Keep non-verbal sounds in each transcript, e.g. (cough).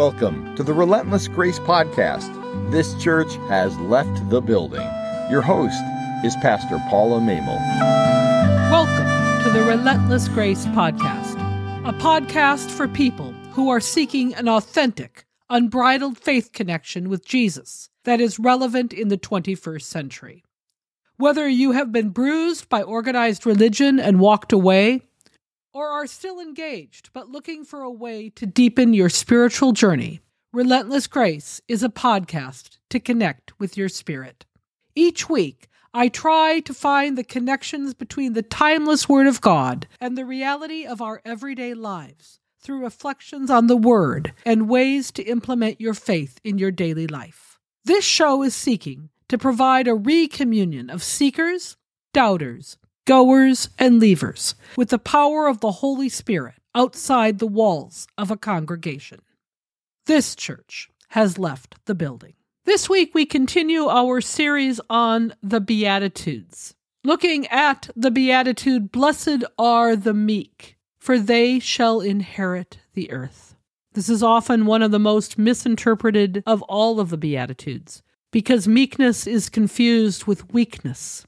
Welcome to the Relentless Grace Podcast. This church has left the building. Your host is Pastor Paula Mamel. Welcome to the Relentless Grace Podcast, a podcast for people who are seeking an authentic, unbridled faith connection with Jesus that is relevant in the 21st century. Whether you have been bruised by organized religion and walked away, or are still engaged but looking for a way to deepen your spiritual journey, Relentless Grace is a podcast to connect with your spirit. Each week, I try to find the connections between the timeless Word of God and the reality of our everyday lives through reflections on the Word and ways to implement your faith in your daily life. This show is seeking to provide a recommunion of seekers, doubters, goers, and leavers with the power of the Holy Spirit outside the walls of a congregation. This church has left the building. This week, we continue our series on the Beatitudes, looking at the Beatitude Blessed are the meek, for they shall inherit the earth. This is often one of the most misinterpreted of all of the Beatitudes, because meekness is confused with weakness.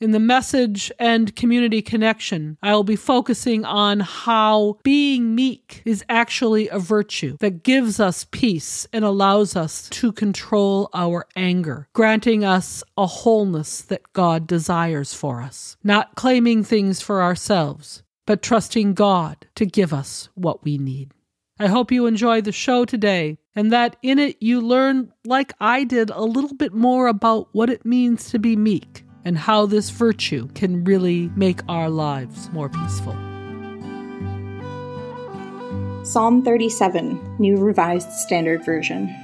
In the message and community connection, I will be focusing on how being meek is actually a virtue that gives us peace and allows us to control our anger, granting us a wholeness that God desires for us, not claiming things for ourselves, but trusting God to give us what we need. I hope you enjoy the show today and that in it you learn, like I did, a little bit more about what it means to be meek and how this virtue can really make our lives more peaceful. Psalm 37, New Revised Standard Version.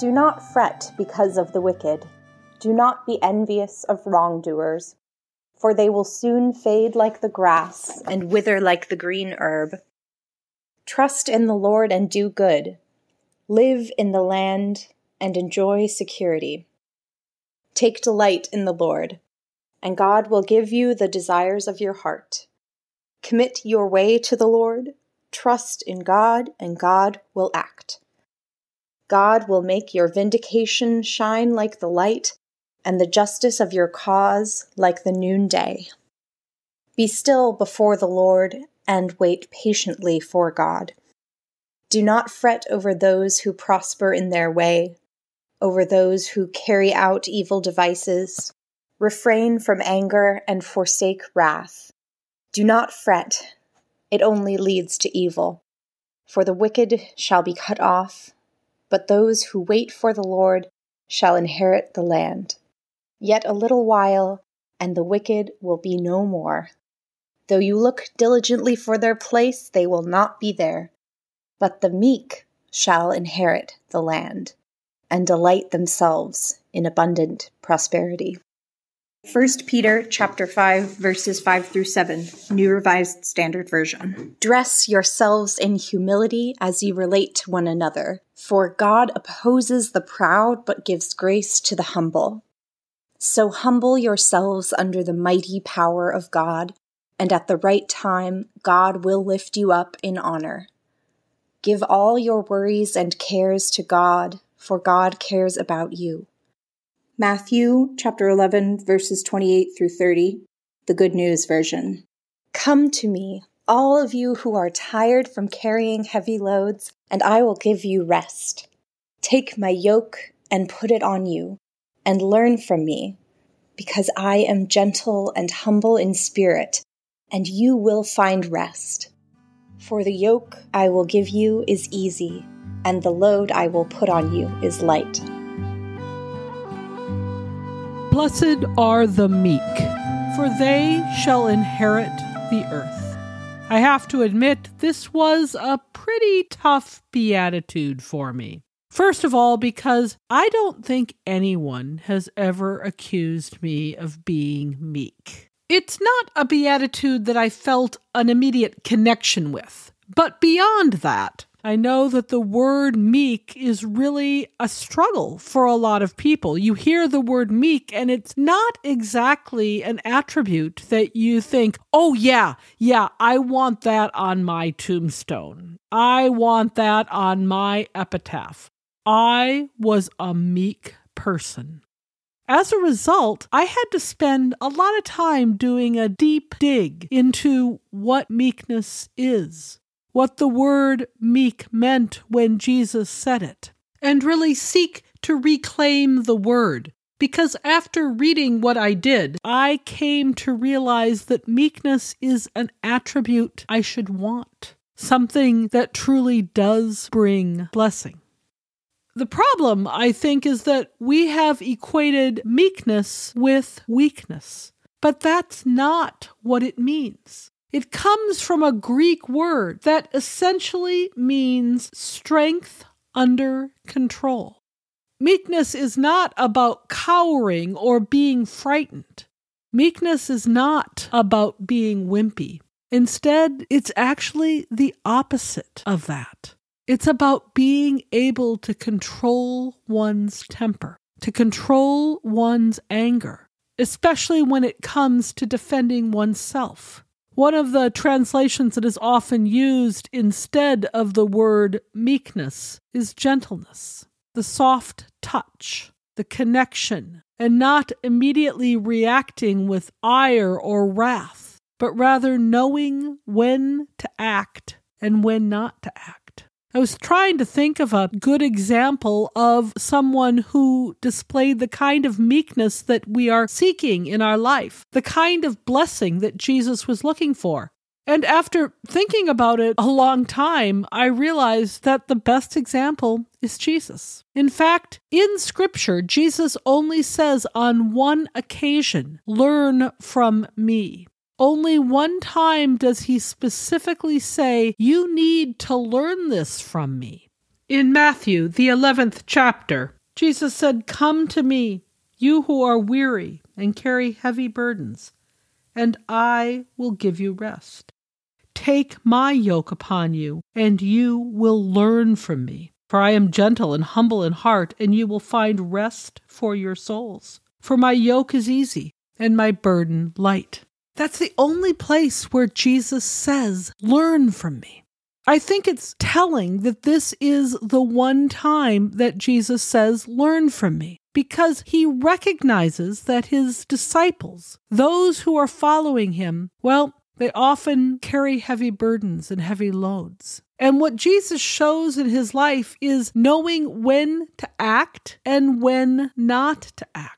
Do not fret because of the wicked. Do not be envious of wrongdoers, for they will soon fade like the grass and wither like the green herb. Trust in the Lord and do good. Live in the land and enjoy security. Take delight in the Lord, and God will give you the desires of your heart. Commit your way to the Lord, trust in God, and God will act. God will make your vindication shine like the light, and the justice of your cause like the noonday. Be still before the Lord and wait patiently for God. Do not fret over those who prosper in their way over those who carry out evil devices. Refrain from anger and forsake wrath. Do not fret, it only leads to evil. For the wicked shall be cut off, but those who wait for the Lord shall inherit the land. Yet a little while, and the wicked will be no more. Though you look diligently for their place, they will not be there. But the meek shall inherit the land and delight themselves in abundant prosperity. 1 Peter chapter 5 verses 5 through 7 New Revised Standard Version. Dress yourselves in humility as you relate to one another for God opposes the proud but gives grace to the humble. So humble yourselves under the mighty power of God and at the right time God will lift you up in honor. Give all your worries and cares to God for God cares about you. Matthew chapter 11 verses 28 through 30, the Good News version. Come to me, all of you who are tired from carrying heavy loads, and I will give you rest. Take my yoke and put it on you, and learn from me, because I am gentle and humble in spirit, and you will find rest. For the yoke I will give you is easy and the load I will put on you is light. Blessed are the meek, for they shall inherit the earth. I have to admit, this was a pretty tough beatitude for me. First of all, because I don't think anyone has ever accused me of being meek. It's not a beatitude that I felt an immediate connection with. But beyond that, I know that the word meek is really a struggle for a lot of people. You hear the word meek, and it's not exactly an attribute that you think, oh, yeah, yeah, I want that on my tombstone. I want that on my epitaph. I was a meek person. As a result, I had to spend a lot of time doing a deep dig into what meekness is, what the word meek meant when Jesus said it, and really seek to reclaim the word. Because after reading what I did, I came to realize that meekness is an attribute I should want, something that truly does bring blessing. The problem, I think, is that we have equated meekness with weakness, but that's not what it means. It comes from a Greek word that essentially means strength under control. Meekness is not about cowering or being frightened. Meekness is not about being wimpy. Instead, it's actually the opposite of that. It's about being able to control one's temper, to control one's anger, especially when it comes to defending oneself. One of the translations that is often used instead of the word meekness is gentleness, the soft touch, the connection, and not immediately reacting with ire or wrath, but rather knowing when to act and when not to act. I was trying to think of a good example of someone who displayed the kind of meekness that we are seeking in our life, the kind of blessing that Jesus was looking for. And after thinking about it a long time, I realized that the best example is Jesus. In fact, in Scripture, Jesus only says on one occasion, Learn from me. Only one time does he specifically say, You need to learn this from me. In Matthew, the 11th chapter, Jesus said, Come to me, you who are weary and carry heavy burdens, and I will give you rest. Take my yoke upon you, and you will learn from me. For I am gentle and humble in heart, and you will find rest for your souls. For my yoke is easy, and my burden light. That's the only place where Jesus says, Learn from me. I think it's telling that this is the one time that Jesus says, Learn from me, because he recognizes that his disciples, those who are following him, well, they often carry heavy burdens and heavy loads. And what Jesus shows in his life is knowing when to act and when not to act.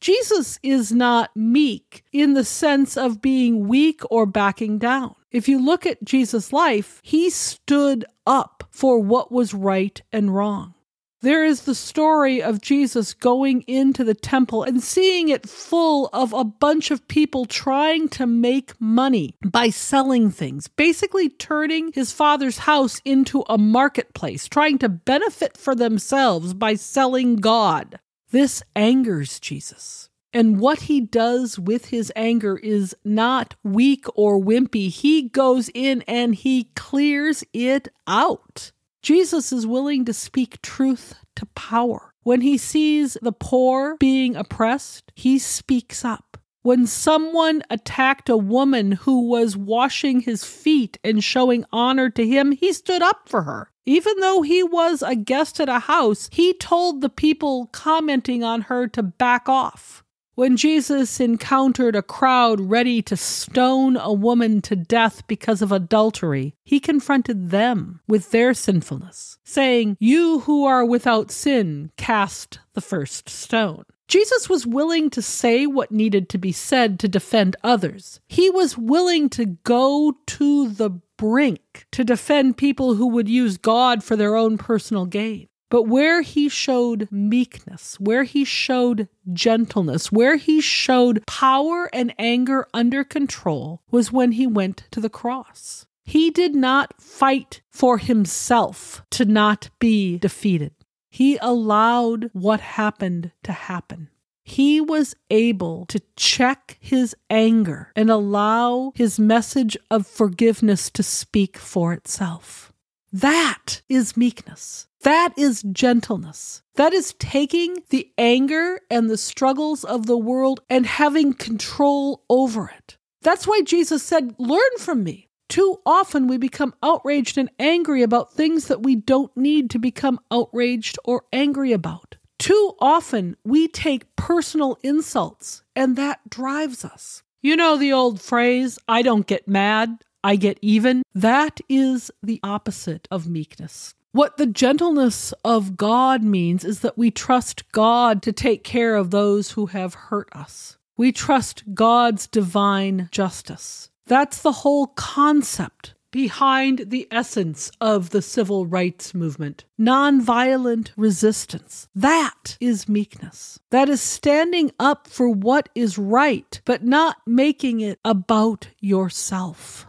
Jesus is not meek in the sense of being weak or backing down. If you look at Jesus' life, he stood up for what was right and wrong. There is the story of Jesus going into the temple and seeing it full of a bunch of people trying to make money by selling things, basically turning his father's house into a marketplace, trying to benefit for themselves by selling God. This angers Jesus. And what he does with his anger is not weak or wimpy. He goes in and he clears it out. Jesus is willing to speak truth to power. When he sees the poor being oppressed, he speaks up. When someone attacked a woman who was washing his feet and showing honor to him, he stood up for her. Even though he was a guest at a house, he told the people commenting on her to back off. When Jesus encountered a crowd ready to stone a woman to death because of adultery, he confronted them with their sinfulness, saying, You who are without sin, cast the first stone. Jesus was willing to say what needed to be said to defend others. He was willing to go to the brink to defend people who would use God for their own personal gain. But where he showed meekness, where he showed gentleness, where he showed power and anger under control was when he went to the cross. He did not fight for himself to not be defeated. He allowed what happened to happen he was able to check his anger and allow his message of forgiveness to speak for itself. That is meekness. That is gentleness. That is taking the anger and the struggles of the world and having control over it. That's why Jesus said, Learn from me. Too often we become outraged and angry about things that we don't need to become outraged or angry about. Too often we take personal insults, and that drives us. You know the old phrase, I don't get mad, I get even? That is the opposite of meekness. What the gentleness of God means is that we trust God to take care of those who have hurt us. We trust God's divine justice. That's the whole concept behind the essence of the civil rights movement nonviolent resistance. That is meekness. That is standing up for what is right, but not making it about yourself.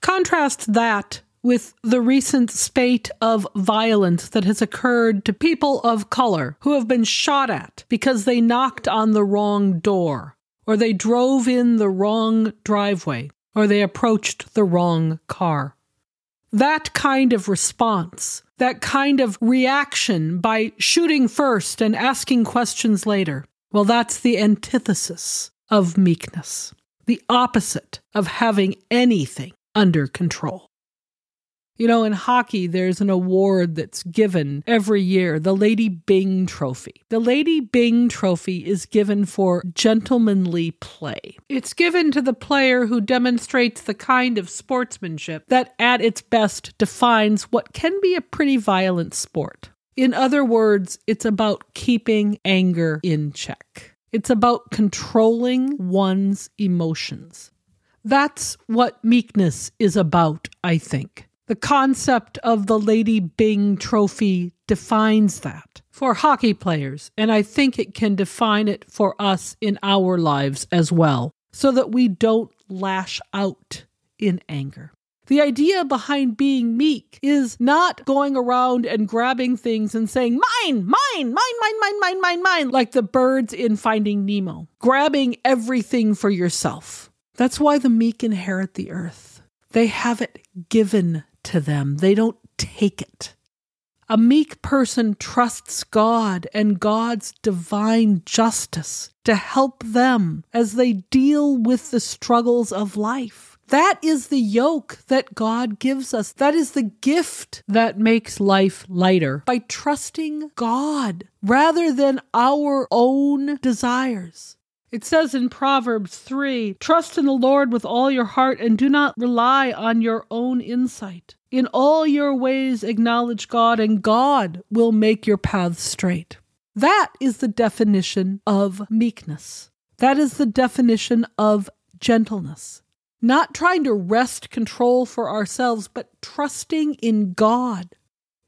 Contrast that with the recent spate of violence that has occurred to people of color who have been shot at because they knocked on the wrong door, or they drove in the wrong driveway, or they approached the wrong car. That kind of response, that kind of reaction by shooting first and asking questions later, well, that's the antithesis of meekness, the opposite of having anything under control. You know, in hockey, there's an award that's given every year, the Lady Byng Trophy. The Lady Byng Trophy is given for gentlemanly play. It's given to the player who demonstrates the kind of sportsmanship that, at its best, defines what can be a pretty violent sport. In other words, it's about keeping anger in check. It's about controlling one's emotions. That's what meekness is about, I think. The concept of the Lady Byng Trophy defines that for hockey players, and I think it can define it for us in our lives as well, so that we don't lash out in anger. The idea behind being meek is not going around and grabbing things and saying, mine, mine, mine, mine, mine, mine, mine, mine, like the birds in Finding Nemo, grabbing everything for yourself. That's why the meek inherit the earth. They have it given to them, they don't take it. A meek person trusts God and God's divine justice to help them as they deal with the struggles of life. That is the yoke that God gives us. That is the gift that makes life lighter by trusting God rather than our own desires. It says in Proverbs 3 Trust in the Lord with all your heart and do not rely on your own insight. In all your ways, acknowledge God, and God will make your paths straight. That is the definition of meekness. That is the definition of gentleness. Not trying to wrest control for ourselves, but trusting in God.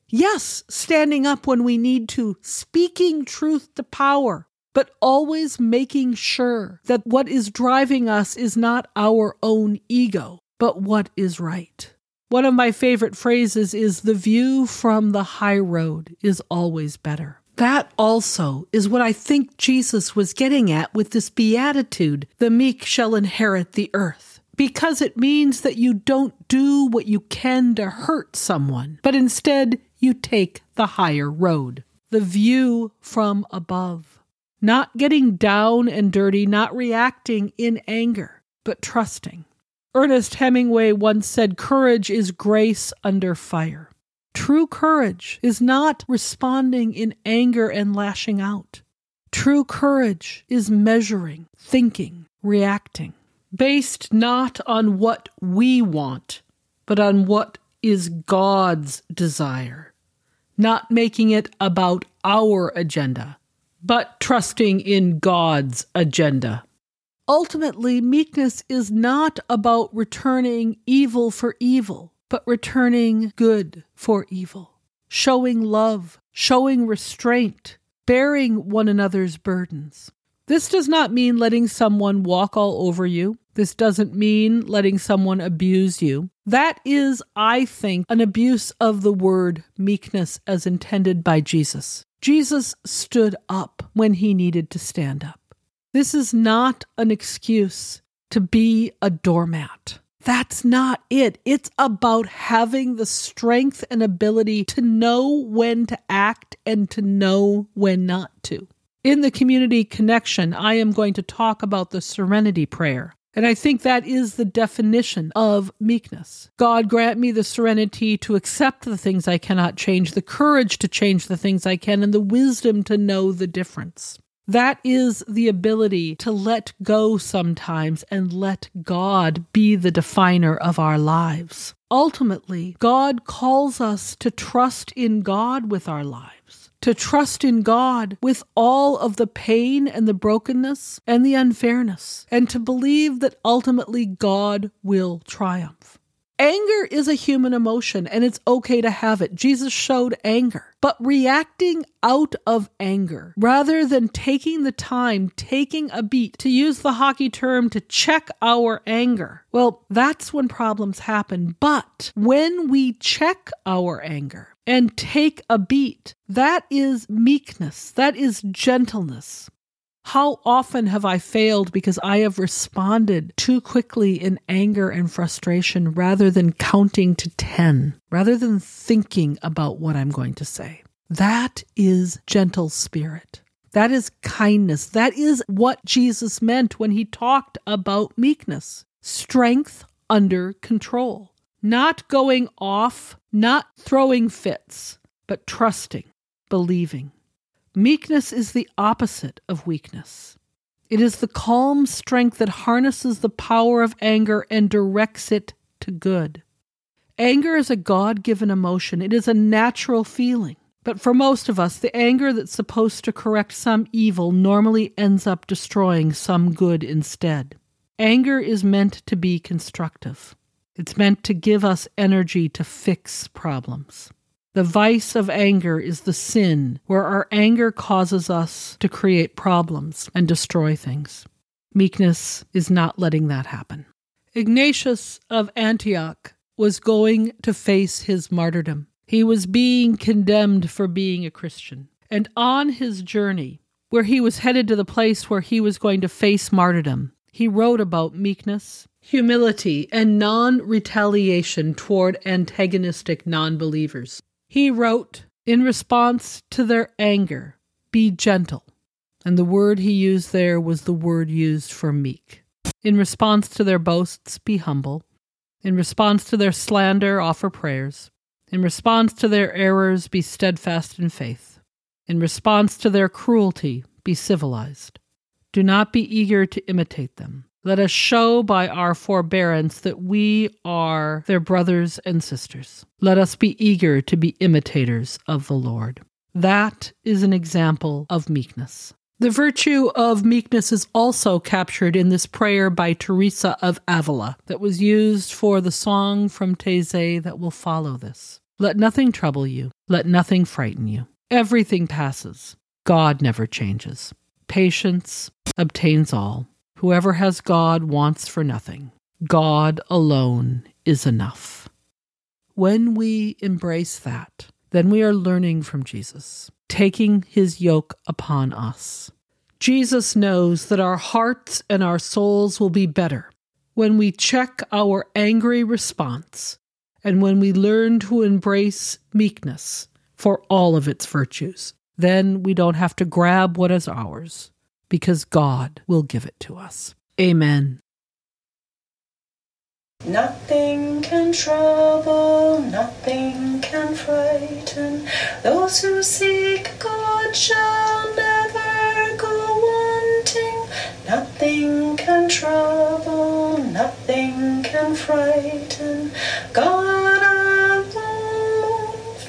Yes, standing up when we need to, speaking truth to power, but always making sure that what is driving us is not our own ego, but what is right. One of my favorite phrases is the view from the high road is always better. That also is what I think Jesus was getting at with this beatitude the meek shall inherit the earth. Because it means that you don't do what you can to hurt someone, but instead you take the higher road, the view from above not getting down and dirty, not reacting in anger, but trusting. Ernest Hemingway once said, Courage is grace under fire. True courage is not responding in anger and lashing out. True courage is measuring, thinking, reacting, based not on what we want, but on what is God's desire, not making it about our agenda, but trusting in God's agenda. Ultimately, meekness is not about returning evil for evil, but returning good for evil, showing love, showing restraint, bearing one another's burdens. This does not mean letting someone walk all over you. This doesn't mean letting someone abuse you. That is, I think, an abuse of the word meekness as intended by Jesus. Jesus stood up when he needed to stand up. This is not an excuse to be a doormat. That's not it. It's about having the strength and ability to know when to act and to know when not to. In the community connection, I am going to talk about the serenity prayer. And I think that is the definition of meekness. God grant me the serenity to accept the things I cannot change, the courage to change the things I can, and the wisdom to know the difference. That is the ability to let go sometimes and let God be the definer of our lives. Ultimately, God calls us to trust in God with our lives, to trust in God with all of the pain and the brokenness and the unfairness, and to believe that ultimately God will triumph. Anger is a human emotion and it's okay to have it. Jesus showed anger. But reacting out of anger rather than taking the time, taking a beat, to use the hockey term to check our anger, well, that's when problems happen. But when we check our anger and take a beat, that is meekness, that is gentleness. How often have I failed because I have responded too quickly in anger and frustration rather than counting to 10, rather than thinking about what I'm going to say? That is gentle spirit. That is kindness. That is what Jesus meant when he talked about meekness strength under control, not going off, not throwing fits, but trusting, believing. Meekness is the opposite of weakness. It is the calm strength that harnesses the power of anger and directs it to good. Anger is a God given emotion, it is a natural feeling. But for most of us, the anger that's supposed to correct some evil normally ends up destroying some good instead. Anger is meant to be constructive. It's meant to give us energy to fix problems. The vice of anger is the sin where our anger causes us to create problems and destroy things. Meekness is not letting that happen. Ignatius of Antioch was going to face his martyrdom. He was being condemned for being a Christian. And on his journey, where he was headed to the place where he was going to face martyrdom, he wrote about meekness, humility, and non retaliation toward antagonistic non believers. He wrote, in response to their anger, Be gentle. And the word he used there was the word used for meek. In response to their boasts, be humble. In response to their slander, offer prayers. In response to their errors, be steadfast in faith. In response to their cruelty, be civilized. Do not be eager to imitate them. Let us show by our forbearance that we are their brothers and sisters. Let us be eager to be imitators of the Lord. That is an example of meekness. The virtue of meekness is also captured in this prayer by Teresa of Avila that was used for the song from Taizé that will follow this. Let nothing trouble you, let nothing frighten you. Everything passes. God never changes. Patience obtains all. Whoever has God wants for nothing. God alone is enough. When we embrace that, then we are learning from Jesus, taking his yoke upon us. Jesus knows that our hearts and our souls will be better when we check our angry response and when we learn to embrace meekness for all of its virtues. Then we don't have to grab what is ours because God will give it to us. Amen. Nothing can trouble, nothing can frighten. Those who seek God shall never go wanting. Nothing can trouble, nothing can frighten. God alone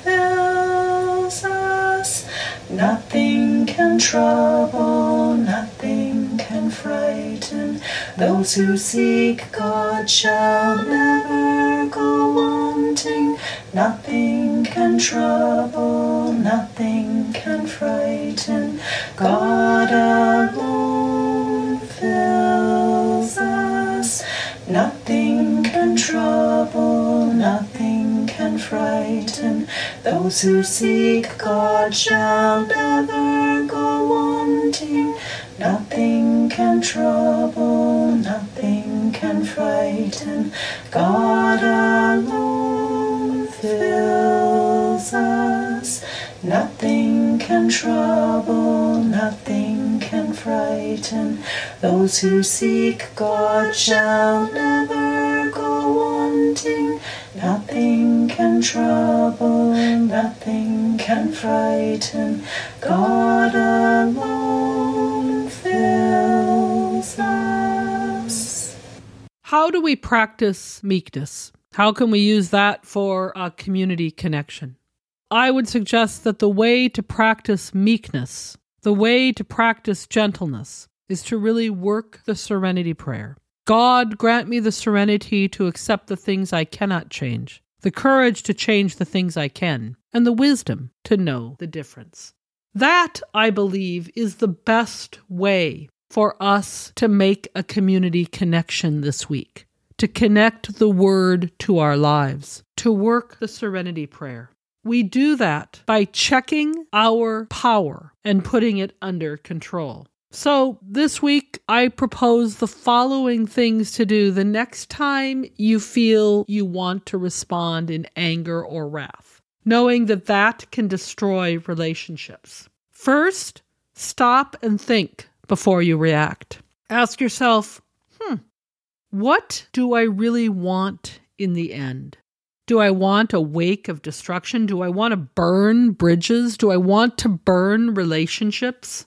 fills us. Nothing can trouble, frighten. Those who seek God shall never go wanting. Nothing can trouble, nothing can frighten. God alone fills us. Nothing can trouble, nothing can frighten. Those who seek God shall never can trouble, nothing can frighten. God alone fills us. Nothing can trouble, nothing can frighten. Those who seek God shall never go wanting. Nothing can trouble, nothing can frighten. God alone How do we practice meekness? How can we use that for a community connection? I would suggest that the way to practice meekness, the way to practice gentleness, is to really work the serenity prayer. God, grant me the serenity to accept the things I cannot change, the courage to change the things I can, and the wisdom to know the difference. That, I believe, is the best way for us to make a community connection this week, to connect the word to our lives, to work the serenity prayer. We do that by checking our power and putting it under control. So, this week, I propose the following things to do the next time you feel you want to respond in anger or wrath, knowing that that can destroy relationships. First, stop and think before you react. Ask yourself, hmm, what do I really want in the end? Do I want a wake of destruction? Do I want to burn bridges? Do I want to burn relationships?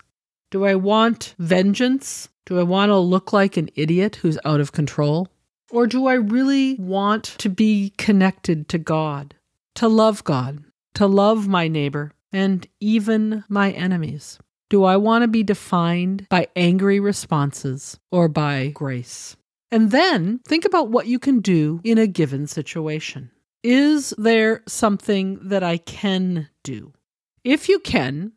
Do I want vengeance? Do I want to look like an idiot who's out of control? Or do I really want to be connected to God, to love God, to love my neighbor, and even my enemies? Do I want to be defined by angry responses or by grace? And then think about what you can do in a given situation. Is there something that I can do? If you can,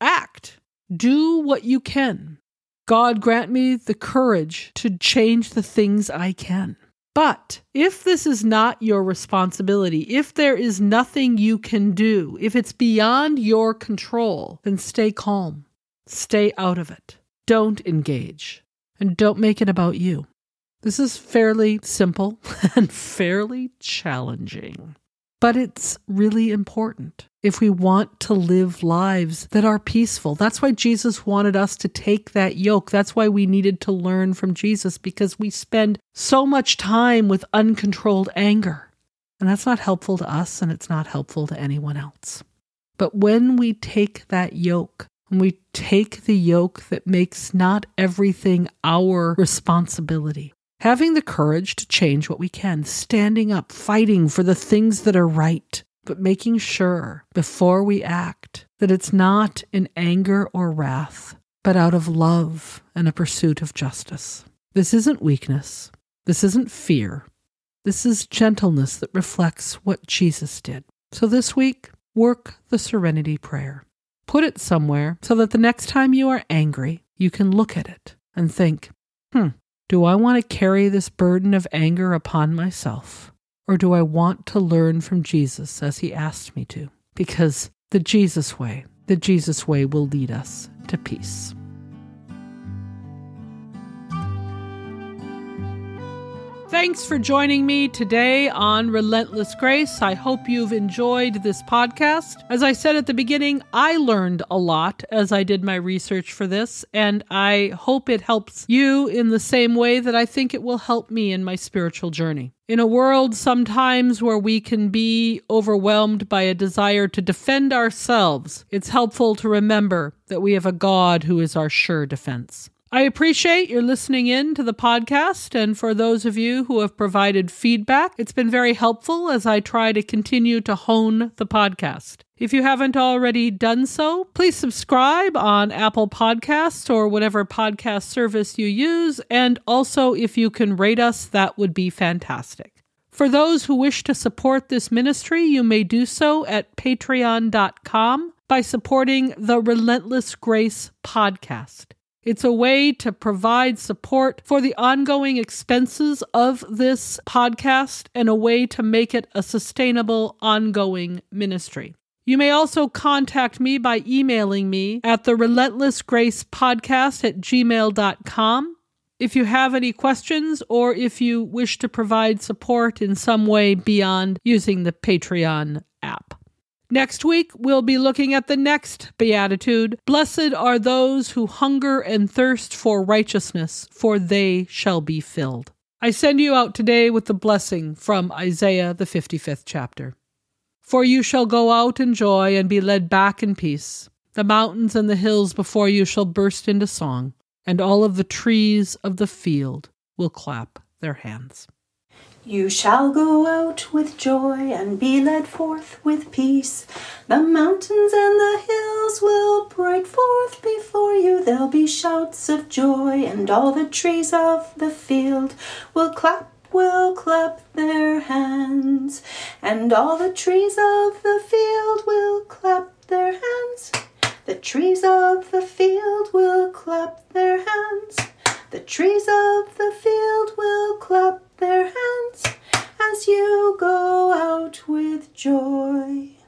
act. Do what you can. God grant me the courage to change the things I can. But if this is not your responsibility, if there is nothing you can do, if it's beyond your control, then stay calm. Stay out of it. Don't engage. And don't make it about you. This is fairly simple (laughs) and fairly challenging, but it's really important if we want to live lives that are peaceful. That's why Jesus wanted us to take that yoke. That's why we needed to learn from Jesus because we spend so much time with uncontrolled anger. And that's not helpful to us and it's not helpful to anyone else. But when we take that yoke, when we take the yoke that makes not everything our responsibility, Having the courage to change what we can, standing up, fighting for the things that are right, but making sure before we act that it's not in anger or wrath, but out of love and a pursuit of justice. This isn't weakness. This isn't fear. This is gentleness that reflects what Jesus did. So this week, work the serenity prayer. Put it somewhere so that the next time you are angry, you can look at it and think, hmm, do I want to carry this burden of anger upon myself? Or do I want to learn from Jesus as he asked me to? Because the Jesus way, the Jesus way will lead us to peace. Thanks for joining me today on Relentless Grace. I hope you've enjoyed this podcast. As I said at the beginning, I learned a lot as I did my research for this, and I hope it helps you in the same way that I think it will help me in my spiritual journey. In a world sometimes where we can be overwhelmed by a desire to defend ourselves, it's helpful to remember that we have a God who is our sure defense. I appreciate your listening in to the podcast, and for those of you who have provided feedback, it's been very helpful as I try to continue to hone the podcast. If you haven't already done so, please subscribe on Apple Podcasts or whatever podcast service you use, and also if you can rate us, that would be fantastic. For those who wish to support this ministry, you may do so at patreon.com by supporting the Relentless Grace podcast. It's a way to provide support for the ongoing expenses of this podcast and a way to make it a sustainable, ongoing ministry. You may also contact me by emailing me at the Relentless Grace Podcast at gmail.com. If you have any questions or if you wish to provide support in some way beyond using the Patreon app. Next week, we'll be looking at the next beatitude. Blessed are those who hunger and thirst for righteousness, for they shall be filled. I send you out today with the blessing from Isaiah, the 55th chapter. For you shall go out in joy and be led back in peace. The mountains and the hills before you shall burst into song, and all of the trees of the field will clap their hands. You shall go out with joy and be led forth with peace. The mountains and the hills will break forth before you. There'll be shouts of joy, and all the trees of the field will clap, will clap their hands. And all the trees of the field will clap their hands. The trees of the field will clap their hands. The trees of the field will clap their hands as you go out with joy.